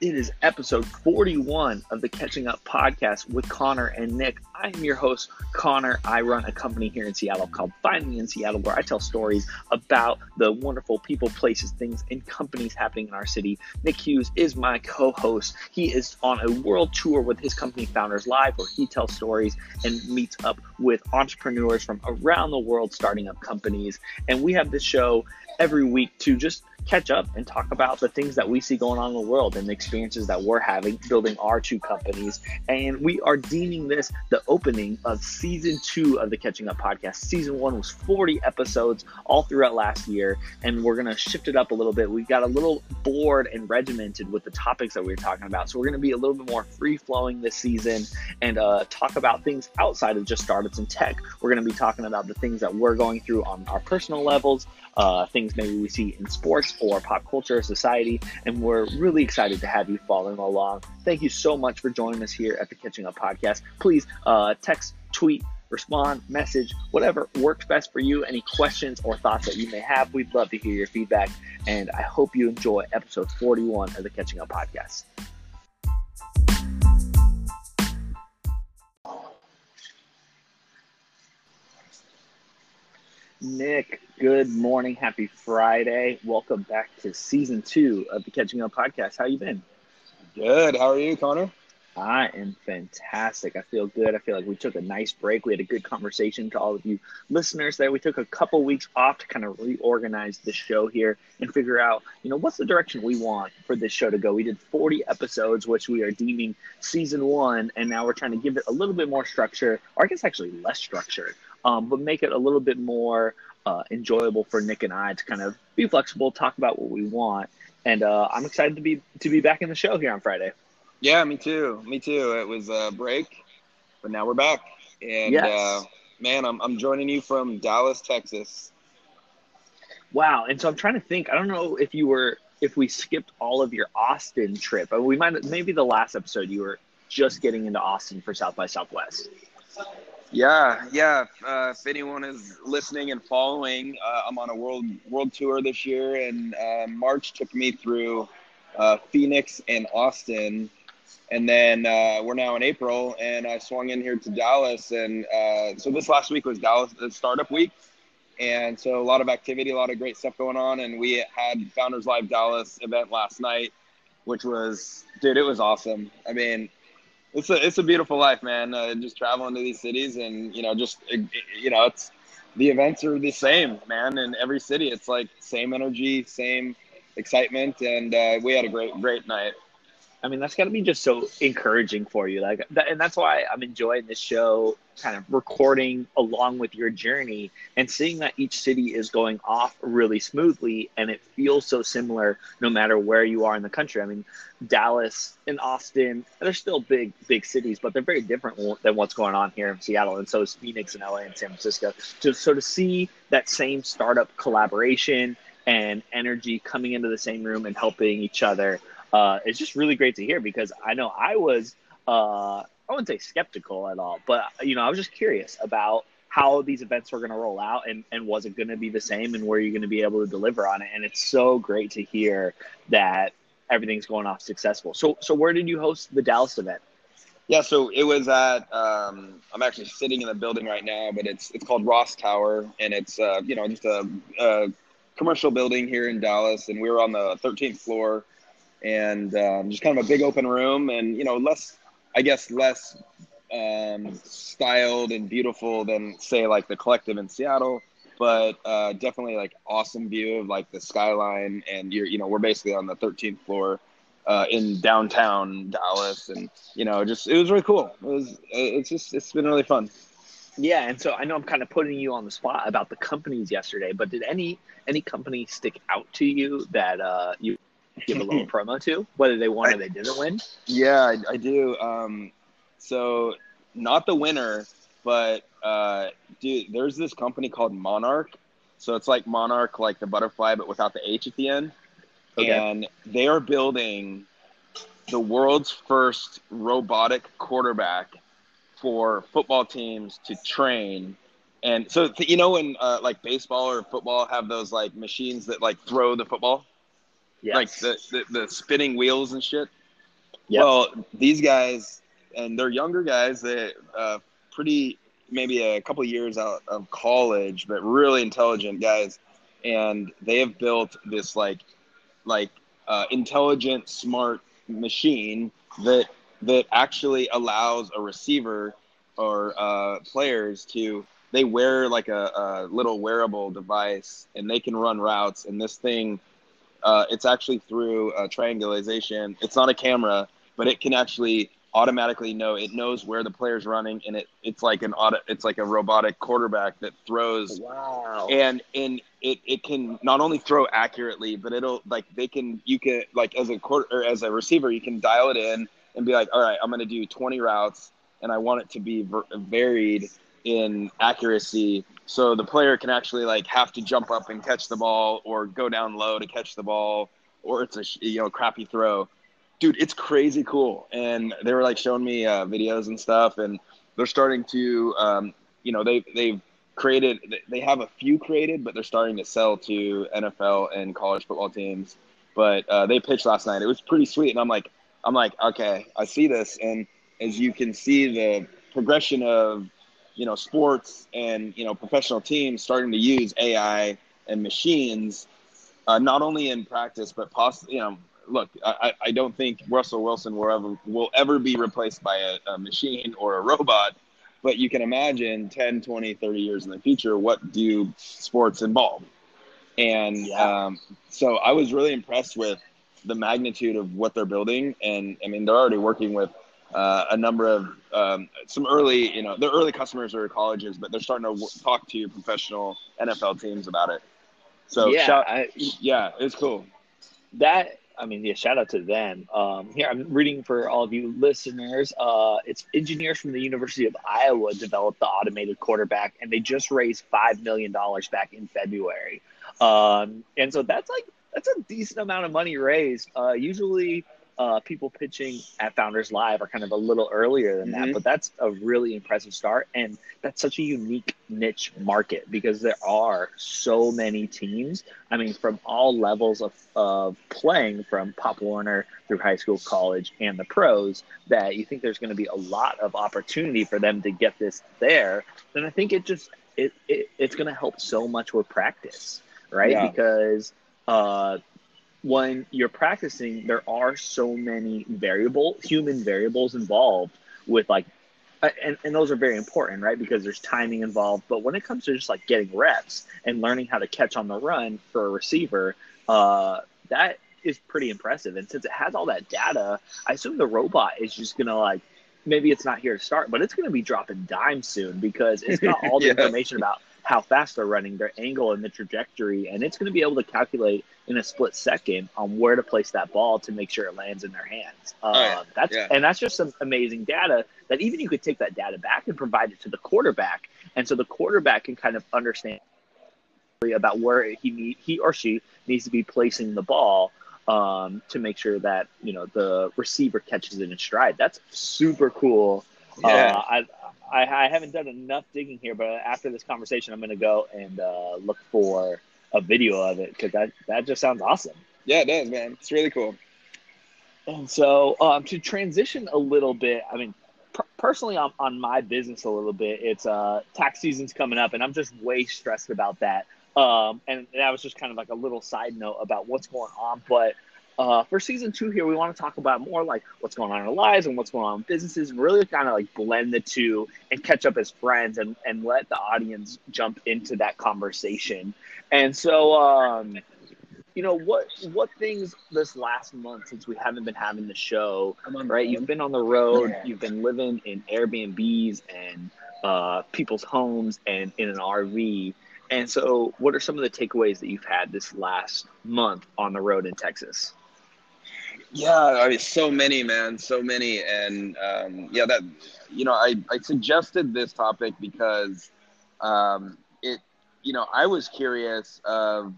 It is episode 41 of the Catching Up podcast with Connor and Nick. I'm your host, Connor. I run a company here in Seattle called Find Me in Seattle, where I tell stories about the wonderful people, places, things, and companies happening in our city. Nick Hughes is my co host. He is on a world tour with his company, Founders Live, where he tells stories and meets up with entrepreneurs from around the world starting up companies. And we have this show every week to just catch up and talk about the things that we see going on in the world and the experiences that we're having building our two companies. And we are deeming this the opening of season two of the Catching Up podcast. Season one was 40 episodes all throughout last year, and we're going to shift it up a little bit. We got a little bored and regimented with the topics that we were talking about. So we're going to be a little bit more free flowing this season and uh, talk about things outside of just startups and tech. We're going to be talking about the things that we're going through on our personal levels, uh, things maybe we see in sports or pop culture, society, and we're really excited to have you following along. Thank you so much for joining us here at the Catching Up Podcast. Please uh, text, tweet, respond, message, whatever works best for you. Any questions or thoughts that you may have, we'd love to hear your feedback. And I hope you enjoy episode 41 of the Catching Up Podcast. Nick, good morning. Happy Friday. Welcome back to season two of the Catching Up podcast. How you been? Good. How are you, Connor? I am fantastic. I feel good. I feel like we took a nice break. We had a good conversation to all of you listeners there. We took a couple weeks off to kind of reorganize the show here and figure out, you know, what's the direction we want for this show to go. We did 40 episodes, which we are deeming season one, and now we're trying to give it a little bit more structure, or I guess actually less structure um, but make it a little bit more uh, enjoyable for Nick and I to kind of be flexible, talk about what we want, and uh, I'm excited to be to be back in the show here on Friday. Yeah, me too. Me too. It was a break, but now we're back, and yes. uh, man, I'm I'm joining you from Dallas, Texas. Wow, and so I'm trying to think. I don't know if you were if we skipped all of your Austin trip. We might maybe the last episode you were just getting into Austin for South by Southwest. Yeah, yeah. Uh, if anyone is listening and following, uh, I'm on a world world tour this year, and uh, March took me through uh, Phoenix and Austin, and then uh, we're now in April, and I swung in here to Dallas, and uh, so this last week was Dallas Startup Week, and so a lot of activity, a lot of great stuff going on, and we had Founders Live Dallas event last night, which was dude, it was awesome. I mean it's a it's a beautiful life, man. Uh, just traveling to these cities, and you know, just you know, it's the events are the same, man. In every city, it's like same energy, same excitement, and uh, we had a great great night. I mean, that's got to be just so encouraging for you. Like, that, and that's why I'm enjoying this show, kind of recording along with your journey and seeing that each city is going off really smoothly and it feels so similar no matter where you are in the country. I mean, Dallas and Austin, they're still big, big cities, but they're very different than what's going on here in Seattle. And so is Phoenix and LA and San Francisco. Just so to see that same startup collaboration and energy coming into the same room and helping each other uh, it's just really great to hear because I know I was, uh, I wouldn't say skeptical at all, but you know, I was just curious about how these events were going to roll out and, and was it going to be the same and were you going to be able to deliver on it? And it's so great to hear that everything's going off successful. So, so where did you host the Dallas event? Yeah, so it was at. Um, I'm actually sitting in the building right now, but it's it's called Ross Tower, and it's uh, you know just a, a commercial building here in Dallas, and we were on the 13th floor and um, just kind of a big open room and you know less i guess less um, styled and beautiful than say like the collective in seattle but uh, definitely like awesome view of like the skyline and you're you know we're basically on the 13th floor uh, in downtown dallas and you know just it was really cool. It was it's just it's been really fun. Yeah, and so I know I'm kind of putting you on the spot about the companies yesterday, but did any any company stick out to you that uh, you give a little promo to, whether they won or they didn't win? Yeah, I, I do. Um, so not the winner, but uh, dude, there's this company called Monarc. So it's like Monarch, like the butterfly, but without the H at the end. Okay. And they are building the world's first robotic quarterback for football teams to train. And so, you know, when uh, like baseball or football have those like machines that like throw the football, Yes. like the, the, the spinning wheels and shit. Yep. Well, these guys, and they're younger guys. They uh, pretty maybe a couple years out of college, but really intelligent guys, and they have built this like like uh, intelligent, smart machine that that actually allows a receiver or uh, players to they wear like a, a, little wearable device and they can run routes and this thing uh, it's actually through triangulation. It's not a camera but it can actually automatically know it knows where the player's running and it it's like an auto it's like a robotic quarterback that throws. Wow. And and it, it can not only throw accurately but it'll like they can you can like as a quarter or as a receiver you can dial it in and be like all right i'm going to do 20 routes and i want it to be ver- varied in accuracy so the player can actually like have to jump up and catch the ball or go down low to catch the ball or it's a you know crappy throw dude, it's crazy cool. And they were like showing me uh, videos and stuff, and they're starting to, um, you know, they they've created, they have a few created, but they're starting to sell to NFL and college football teams. But uh, they pitched last night. It was pretty sweet, and I'm like, I'm like, okay, I see this, and as you can see, the progression of you know sports and you know professional teams starting to use AI and machines, uh, not only in practice but possibly you know look, I, I don't think Russell Wilson will ever will ever be replaced by a, a, machine or a robot. But you can imagine 10, 20, 30 years in the future, what do sports involve? And yeah. um, so I was really impressed with the magnitude of what they're building. And I mean, they're already working with uh, a number of um, some early, you know, their early customers are colleges, but they're starting to w- talk to professional NFL teams about it. So yeah, shout, I, yeah, it's cool. That I mean, yeah, shout out to them. Um, here, I'm reading for all of you listeners. Uh, it's engineers from the University of Iowa developed the automated quarterback, and they just raised five million dollars back in February. Um, and so that's like that's a decent amount of money raised. Uh, usually, uh, people pitching at Founders Live are kind of a little earlier than mm-hmm. that, but that's a really impressive start. And that's such a unique niche market because there are so many teams. I mean, from all levels of, of playing, from Pop Warner through high school, college, and the pros, that you think there's going to be a lot of opportunity for them to get this there. Then I think it just it, it it's going to help so much with practice, right? Yeah. Because uh, when you're practicing, there are so many variable human variables involved with like, and, and those are very important, right? Because there's timing involved. But when it comes to just like getting reps and learning how to catch on the run for a receiver, uh, that is pretty impressive. And since it has all that data, I assume the robot is just gonna like maybe it's not here to start, but it's gonna be dropping dimes soon because it's got all the yeah. information about how fast they're running, their angle and the trajectory, and it's going to be able to calculate in a split second on where to place that ball to make sure it lands in their hands. Uh, oh, yeah. That's yeah. and that's just some amazing data that even you could take that data back and provide it to the quarterback, and so the quarterback can kind of understand about where he need, he or she needs to be placing the ball um, to make sure that you know the receiver catches it in stride. That's super cool. Yeah. Uh, I, I, I haven't done enough digging here, but after this conversation, I'm going to go and uh, look for a video of it because that that just sounds awesome. Yeah, it does, man. It's really cool. And so, um, to transition a little bit, I mean, per- personally, on, on my business a little bit, it's uh, tax season's coming up, and I'm just way stressed about that. Um, and that was just kind of like a little side note about what's going on. But uh, for season two here, we want to talk about more like what's going on in our lives and what's going on in businesses and really kind of like blend the two and catch up as friends and, and let the audience jump into that conversation. And so, um, you know, what what things this last month since we haven't been having the show, right? You've been on the road, you've been living in Airbnbs and uh, people's homes and in an RV. And so, what are some of the takeaways that you've had this last month on the road in Texas? Yeah, I mean, so many, man, so many, and um, yeah, that you know, I I suggested this topic because um, it, you know, I was curious of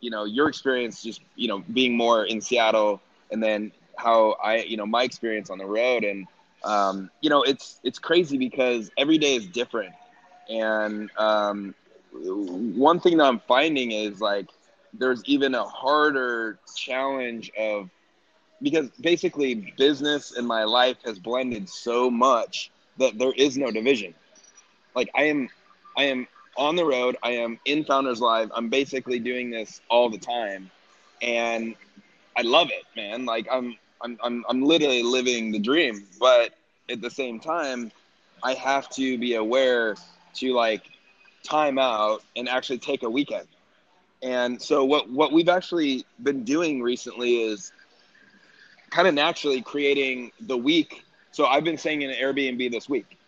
you know your experience, just you know, being more in Seattle, and then how I, you know, my experience on the road, and um, you know, it's it's crazy because every day is different, and um, one thing that I'm finding is like there's even a harder challenge of because basically business and my life has blended so much that there is no division. Like I am, I am on the road. I am in Founders Live. I'm basically doing this all the time, and I love it, man. Like I'm, I'm, I'm, I'm literally living the dream. But at the same time, I have to be aware to like time out and actually take a weekend. And so what what we've actually been doing recently is kind of naturally creating the week. So I've been staying in an Airbnb this week.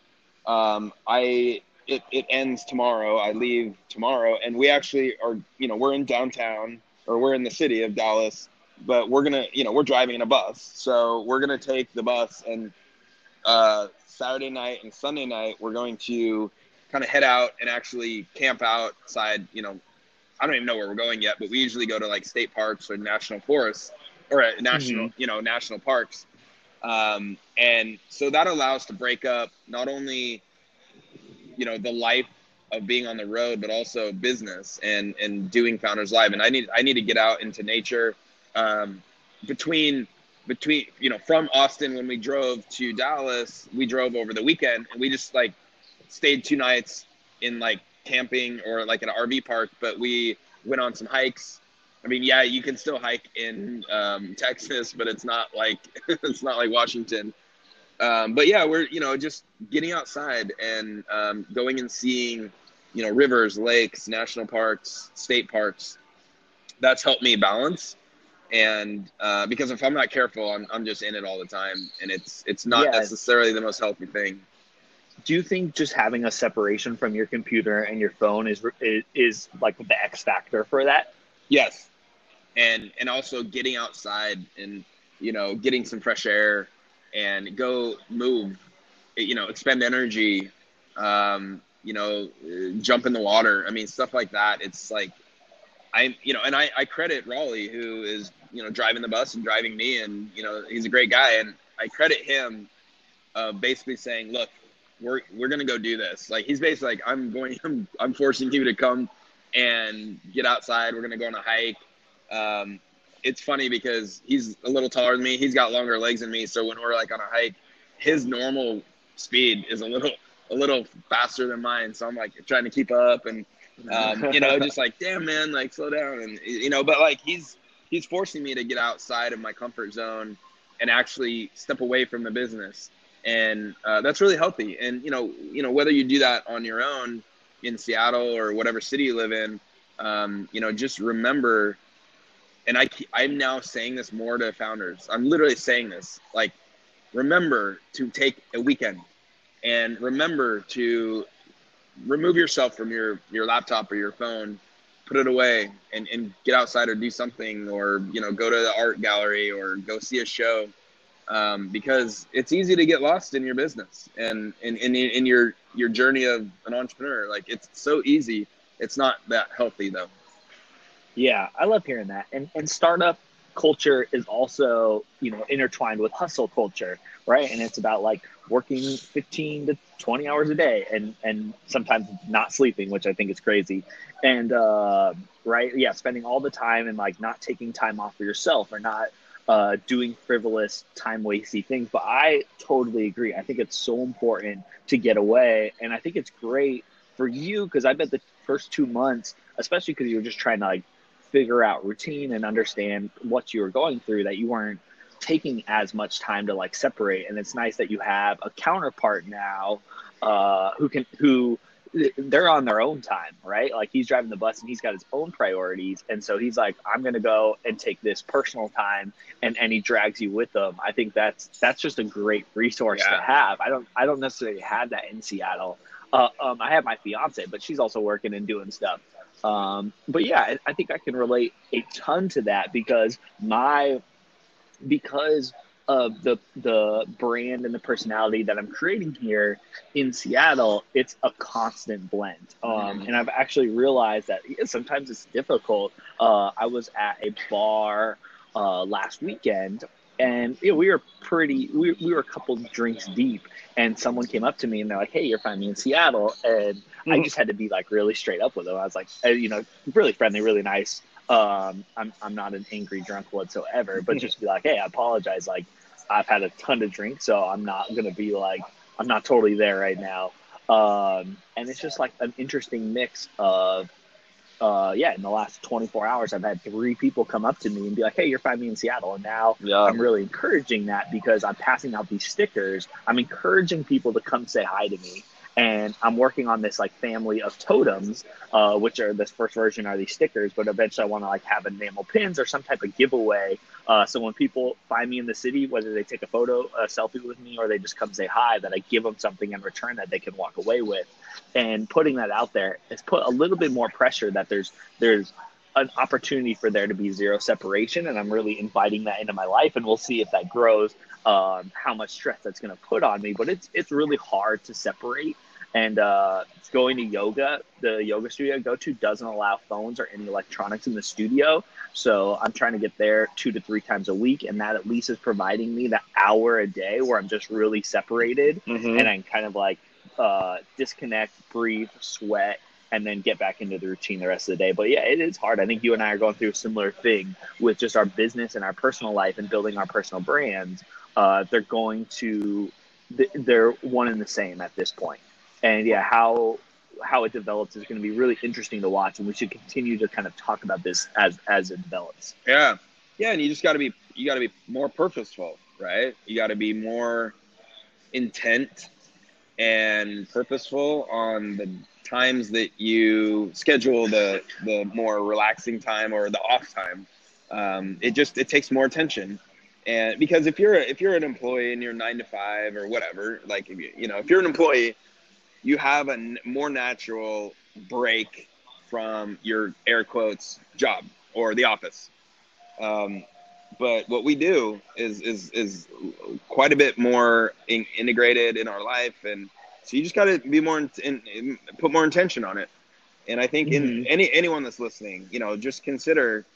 Um, I it, it ends tomorrow. I leave tomorrow, and we actually are you know we're in downtown or we're in the city of Dallas, but we're gonna you know we're driving in a bus, so we're gonna take the bus and uh, Saturday night and Sunday night we're going to kind of head out and actually camp outside. You know, I don't even know where we're going yet, but we usually go to like state parks or national forests or at national, mm-hmm. you know, national parks. Um, and so that allows to break up not only, you know, the life of being on the road, but also business and, and doing founders live. And I need, I need to get out into nature, um, between, between, you know, from Austin, when we drove to Dallas, we drove over the weekend and we just like stayed two nights in like camping or like an RV park, but we went on some hikes. I mean, yeah, you can still hike in um, Texas, but it's not like it's not like Washington. Um, but yeah, we're you know just getting outside and um, going and seeing you know rivers, lakes, national parks, state parks. That's helped me balance, and uh, because if I'm not careful, I'm I'm just in it all the time, and it's it's not yeah. necessarily the most healthy thing do you think just having a separation from your computer and your phone is is, is like the X factor for that? Yes, and and also getting outside and you know getting some fresh air and go move, you know, expend energy, um, you know, jump in the water. I mean, stuff like that. It's like I, you know, and I, I credit Raleigh who is you know driving the bus and driving me, and you know he's a great guy, and I credit him uh, basically saying, look, we're we're gonna go do this. Like he's basically like, I'm going, I'm I'm forcing you to come and get outside. We're gonna go on a hike. Um, it's funny because he's a little taller than me. He's got longer legs than me. So when we're like on a hike, his normal speed is a little a little faster than mine. So I'm like trying to keep up and um, you know, just like damn man, like slow down and you know, but like he's he's forcing me to get outside of my comfort zone and actually step away from the business and uh, that's really healthy. And you know, you know whether you do that on your own in Seattle or whatever city you live in, um, you know, just remember. And I I'm now saying this more to founders. I'm literally saying this like, remember to take a weekend, and remember to remove yourself from your your laptop or your phone put it away and, and get outside or do something or you know go to the art gallery or go see a show um, because it's easy to get lost in your business and in, in, in your your journey of an entrepreneur. Like it's so easy. It's not that healthy though. Yeah, I love hearing that. And and startup culture is also you know intertwined with hustle culture, right? And it's about like working 15 to 20 hours a day and and sometimes not sleeping which i think is crazy and uh, right yeah spending all the time and like not taking time off for yourself or not uh, doing frivolous, time wasty things. But I totally agree. I think it's so important to get away, and I think it's great for you because I bet the first two months, especially because you were just trying to like figure out routine and understand what you were going through, that you weren't taking as much time to like separate. And it's nice that you have a counterpart now uh, who can who they're on their own time, right? Like he's driving the bus and he's got his own priorities. And so he's like, I'm going to go and take this personal time and, and he drags you with them I think that's, that's just a great resource yeah. to have. I don't, I don't necessarily have that in Seattle. Uh, um, I have my fiance, but she's also working and doing stuff. Um, but yeah, I, I think I can relate a ton to that because my, because of the the brand and the personality that I'm creating here in Seattle, it's a constant blend. Um, and I've actually realized that yeah, sometimes it's difficult. Uh, I was at a bar uh, last weekend, and you know, we were pretty. We, we were a couple drinks deep, and someone came up to me and they're like, "Hey, you're finding me in Seattle," and mm-hmm. I just had to be like really straight up with them. I was like, you know, really friendly, really nice. Um, I'm I'm not an angry drunk whatsoever, but just be like, hey, I apologize. Like I've had a ton of drinks, so I'm not gonna be like I'm not totally there right now. Um, and it's just like an interesting mix of uh, yeah, in the last 24 hours, I've had three people come up to me and be like, "Hey, you're finding me in Seattle," and now Yeah. I'm really encouraging that because I'm passing out these stickers. I'm encouraging people to come say hi to me, and I'm working on this like family of totems, uh, which are this first version are these stickers, but eventually I want to like have enamel pins or some type of giveaway. Uh, so when people find me in the city, whether they take a photo, a selfie with me, or they just come say hi, that I give them something in return that they can walk away with and putting that out there has put a little bit more pressure that there's there's an opportunity for there to be zero separation. And i'm really inviting that into my life and we'll see if that grows um, how much stress that's going to put on me. But it's it's really hard to separate. And uh, going to yoga the yoga studio i go to doesn't allow phones or any electronics in the studio. So i'm trying to get there two to three times a week and that at least is providing me that hour a day where i'm just really separated. Mhm. and i'm kind of like uh, disconnect, breathe, sweat, and then get back into the routine the rest of the day. But yeah, it is hard. I think you and I are going through a similar thing with just our business and our personal life and building our personal brands. Uh, they're going to, they're one and the same at this point. And yeah, how how it develops is going to be really interesting to watch, and we should continue to kind of talk about this as as it develops. Yeah, yeah, and you just got to be you got to be more purposeful, right? You got to be more intent and purposeful on the times that you schedule the the more relaxing time or the off time. Um, it just it takes more attention, and because if you're a, if you're an employee and you're nine to five or whatever, like you, you know if you're an employee, you have a n- more natural break from your air quotes job or the office. Um, but what we do is is is quite a bit more in, integrated in our life, and so you just got to be more in, in, in- put more intention on it. And I think in Mhm. any anyone that's listening, you know, just consider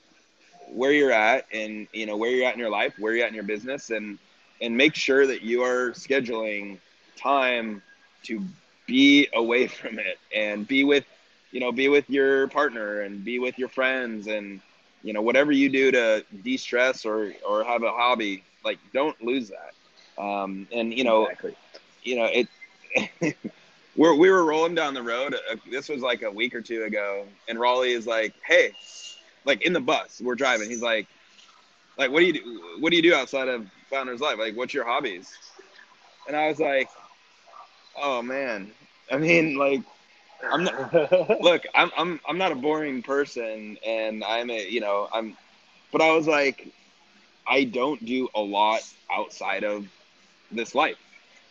where you're at, and you know where you're at in your life, where you're at in your business, and and make sure that you are scheduling time to be away from it and be with you know be with your partner and be with your friends and you know whatever you do to de-stress or or have a hobby like don't lose that um and you know exactly. you know it we're, we were rolling down the road uh, this was like a week or two ago and raleigh is like hey like in the bus we're driving he's like like what do you do what do you do outside of Founders Live? Like what's your hobbies? And i was like oh man. I mean like i'm not look i'm i'm i'm not a boring person and i'm a you know i'm but i was like i don't do a lot outside of this life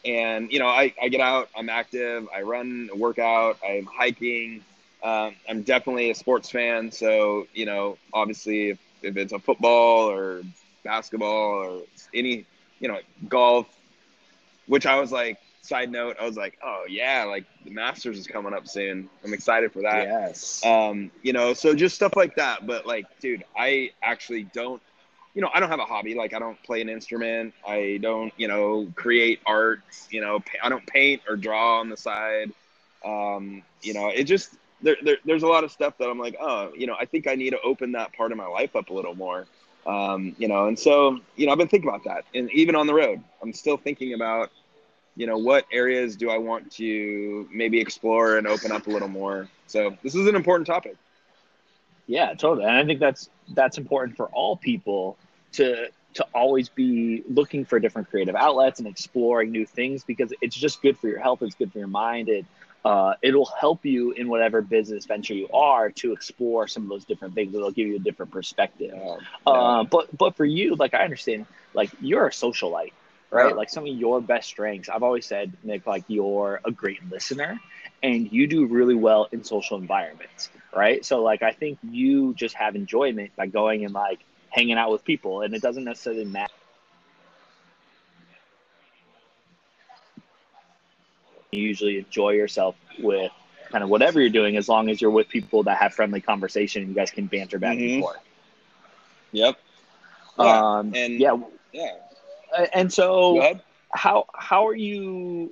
and you know i, I get out i'm active i run work out i'm hiking. Um, i'm definitely a sports fan. So you know obviously if, if it's a football or basketball or any you know golf which i was like side note i was like oh yeah like the masters is coming up soon. I'm excited for that. Yes. um you know so just stuff like that. But like dude i actually don't you know i don't have a hobby. Like i don't play an instrument. I don't you know create art you know i don't paint or draw on the side. Um you know it just there, there there's a lot of stuff that i'm like oh you know i think i need to open that part of my life up a little more. Um you know and so you know i've been thinking about that. And even on the road i'm still thinking about you know what areas do i want to maybe explore and open up a little more. So this is an important topic. Yeah, totally. And I think that's that's important for all people to to always be looking for different creative outlets and exploring new things because it's just good for your health. It's good for your mind. It uh, it'll help you in whatever business venture you are to explore some of those different things. It'll give you a different perspective. Uh, but but for you, like I understand, like you're a socialite, right? Yeah. Like some of your best strengths. I've always said, Nick, like you're a great listener, and you do really well in social environments, right? So like I think you just have enjoyment by going and like hanging out with people, and it doesn't necessarily matter. You usually enjoy yourself with kind of whatever you're doing, as long as you're with people that have friendly conversation and you guys can banter back Mhm. and forth. yep Yeah, um, and- yeah, yeah and so how how are you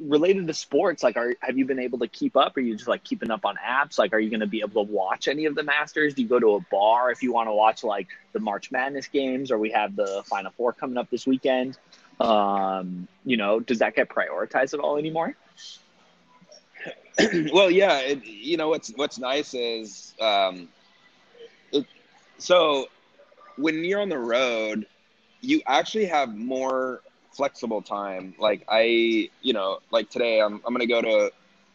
related to sports, like, are have you been able to keep up? Are you just like keeping up on apps? Like, are you going to be able to watch any of the Masters? Do you go to a bar if you want to watch like the March Madness games, or we have the Final Four coming up this weekend? Um, you know, does that get prioritized at all anymore? well, yeah. It, you know what's what's nice is um, it, so when you're on the road, you actually have more flexible time. Like I, you know, like today, I'm I'm gonna go to.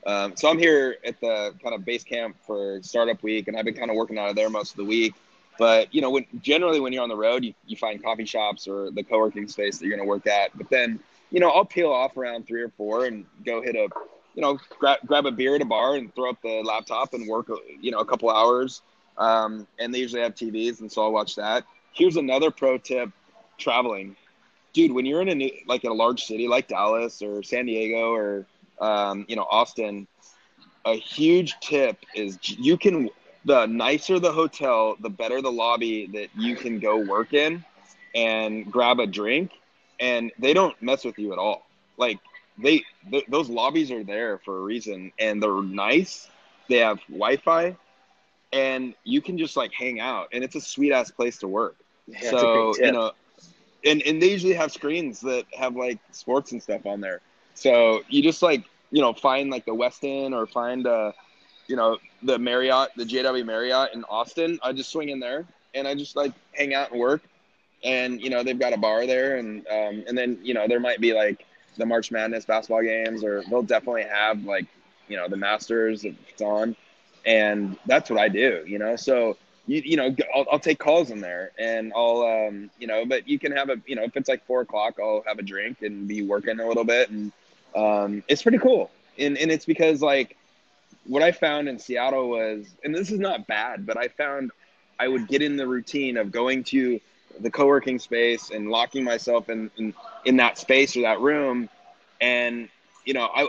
Um, so I'm here at the kind of base camp for startup week, and I've been kind of working out of there most of the week. But you know, when generally when you're on the road, you, you find coffee shops or the co-working space that you're going to work at. But then, you know, I'll peel off around three or four and go hit a, you know, grab grab a beer at a bar and throw up the laptop and work, you know, a couple hours. Um, and they usually have TVs, and so I'll watch that. Here's another pro tip: traveling, dude. When you're in a like in a large city like Dallas or San Diego or um, you know Austin, a huge tip is you can the nicer the hotel, the better the lobby that you can go work in and grab a drink. And they don't mess with you at all. Like they, th- those lobbies are there for a reason, and they're nice. They have Wi-Fi, and you can just like hang out, and it's a sweet ass place to work. Yeah, so you know, and and they usually have screens that have like sports and stuff on there. So you just like you know find like the Westin or find uh you know the Marriott, the JW Marriott in Austin. I just swing in there and I just like hang out and work. And you know they've got a bar there, and um, and then you know there might be like the March Madness basketball games, or they'll definitely have like you know the Masters if it's on, and that's what I do. You know, so you you know I'll, I'll take calls in there, and I'll um, you know, but you can have a you know if it's like four o'clock, I'll have a drink and be working a little bit, and um, it's pretty cool. And and it's because like what I found in Seattle was, and this is not bad, but I found I would get in the routine of going to the co-working space and locking myself in, in, in that space or that room. And, you know, I,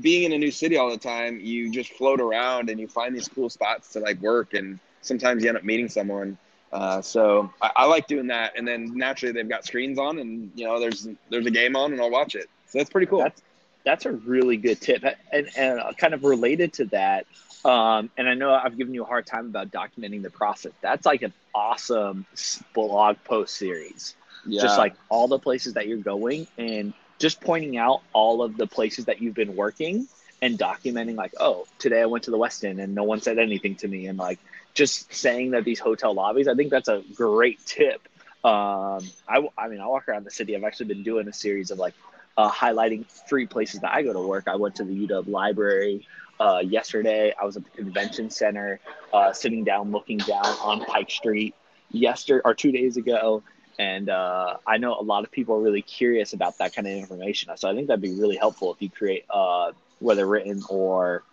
being in a new city all the time, you just float around and you find these cool spots to like work. And sometimes you end up meeting someone. Uh, so I, I like doing that. And then naturally they've got screens on and, you know, there's, there's a game on and I'll watch it. So that's pretty cool. That's, that's a really good tip, and, and kind of related to that. Um, and I know I've given you a hard time about documenting the process. That's like an awesome blog post series. Yeah. Just like all the places that you're going and just pointing out all of the places that you've been working and documenting like, oh, today I went to the Westin and no one said anything to me. And like just saying that these hotel lobbies, I think that's a great tip. Um, I, I mean, I walk around the city. I've actually been doing a series of like uh, highlighting three places that I go to work. I went to the UW library uh, yesterday. I was at the convention center, uh, sitting down, looking down on Pike Street yesterday or two days ago. And uh, I know a lot of people are really curious about that kind of information. So I think that'd be really helpful if you create, uh, whether written or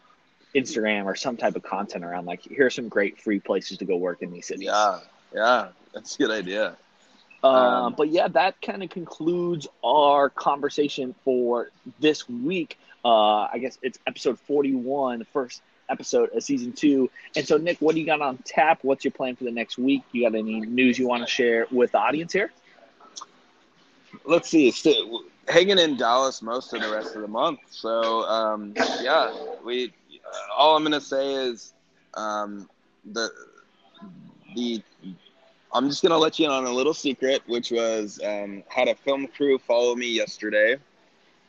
Instagram or some type of content around like, here are some great free places to go work in these cities. Yeah, yeah, that's a good idea. Um, um, but yeah, that kind of concludes our conversation for this week. Uh, I guess it's episode 41, the first episode of season two. And so, Nick, what do you got on tap? What's your plan for the next week? You got any news you want to share with the audience here? Let's see. Still hanging in Dallas most of the rest of the month. So, um, yeah, we. All I'm gonna say is um, the the I'm just gonna let you in on a little secret, which was um, had a film crew follow me yesterday.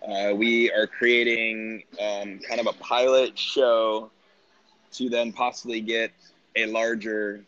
Uh, we are creating um, kind of a pilot show to then possibly get a larger,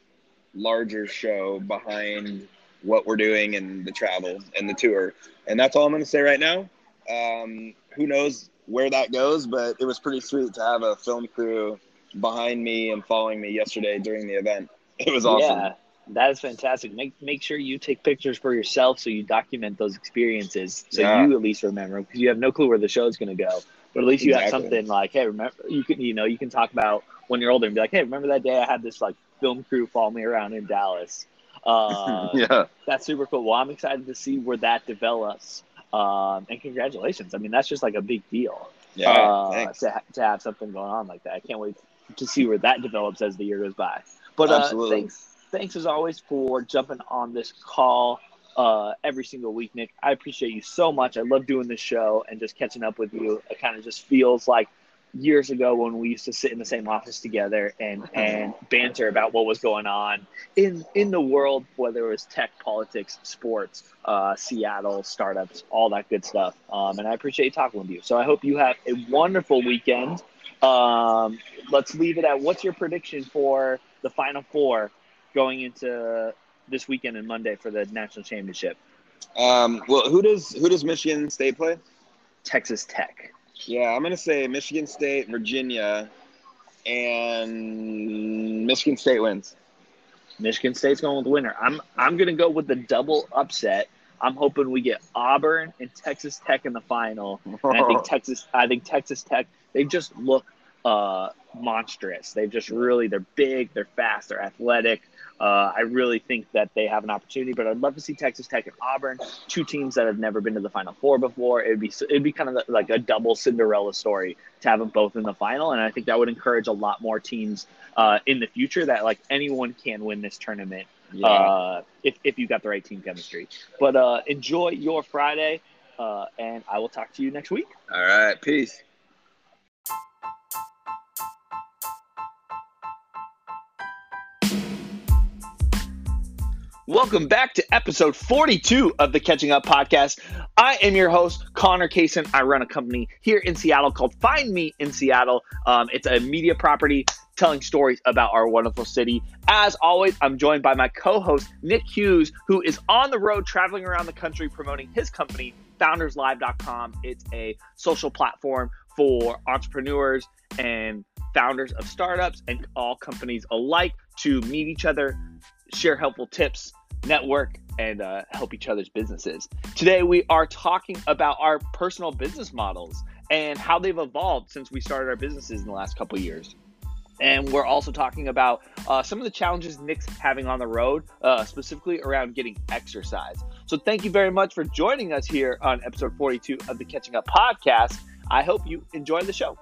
larger show behind what we're doing and the travel and the tour. And that's all I'm going to say right now. Um, who knows where that goes, but it was pretty sweet to have a film crew behind me and following me yesterday during the event. It was awesome. Yeah. That is fantastic. Make make sure you take pictures for yourself so you document those experiences so yeah. you at least remember because you have no clue where the show is going to go. But at least you exactly. have something like, hey, remember you can you know you can talk about when you're older and be like, hey, remember that day I had this like film crew follow me around in Dallas. Uh, yeah, that's super cool. Well, I'm excited to see where that develops. Um, and congratulations. I mean, that's just like a big deal. Yeah, uh, to, to have something going on like that. I can't wait to see where that develops as the year goes by. But uh, thanks thanks as always for jumping on this call. uh, every single week, Nick. I appreciate you so much. I love doing this show and just catching up with you. It kind of just feels like years ago when we used to sit in the same office together and and banter about what was going on in in the world, whether it was tech, politics, sports, uh, Seattle startups, all that good stuff. Um, and I appreciate talking with you. So I hope you have a wonderful weekend. Um, let's leave it at what's your prediction for the Final Four going into this weekend and Monday for the national championship? Um, well, who does who does Michigan State play? Texas Tech. Yeah, I'm gonna say Michigan State, Virginia, and Michigan State wins. Michigan State's going with the winner. I'm I'm gonna go with the double upset. I'm hoping we get Auburn and Texas Tech in the final. And I think Texas I think Texas Tech they just look uh, monstrous. They've just really they're big, they're fast, they're athletic. Uh, I really think that they have an opportunity, but I'd love to see Texas Tech and Auburn, two teams that have never been to the Final Four before. It'd be it'd be kind of like a double Cinderella story to have them both in the final, and I think that would encourage a lot more teams uh, in the future that like anyone can win this tournament yeah. uh, if if you got the right team chemistry. But uh, enjoy your Friday, uh, and I will talk to you next week. All right, peace. Welcome back to episode 42 of the Catching Up Podcast. I am your host, Connor Kaysen. I run a company here in Seattle called Find Me in Seattle. Um, it's a media property telling stories about our wonderful city. As always, I'm joined by my co host, Nick Hughes, who is on the road traveling around the country promoting his company, founderslive.com. It's a social platform for entrepreneurs and founders of startups and all companies alike to meet each other, share helpful tips, network, and uh, help each other's businesses. Today, we are talking about our personal business models and how they've evolved since we started our businesses in the last couple years. And we're also talking about uh, some of the challenges Nick's having on the road, uh, specifically around getting exercise. So, thank you very much for joining us here on episode 42 of the Catching Up podcast. I hope you enjoy the show.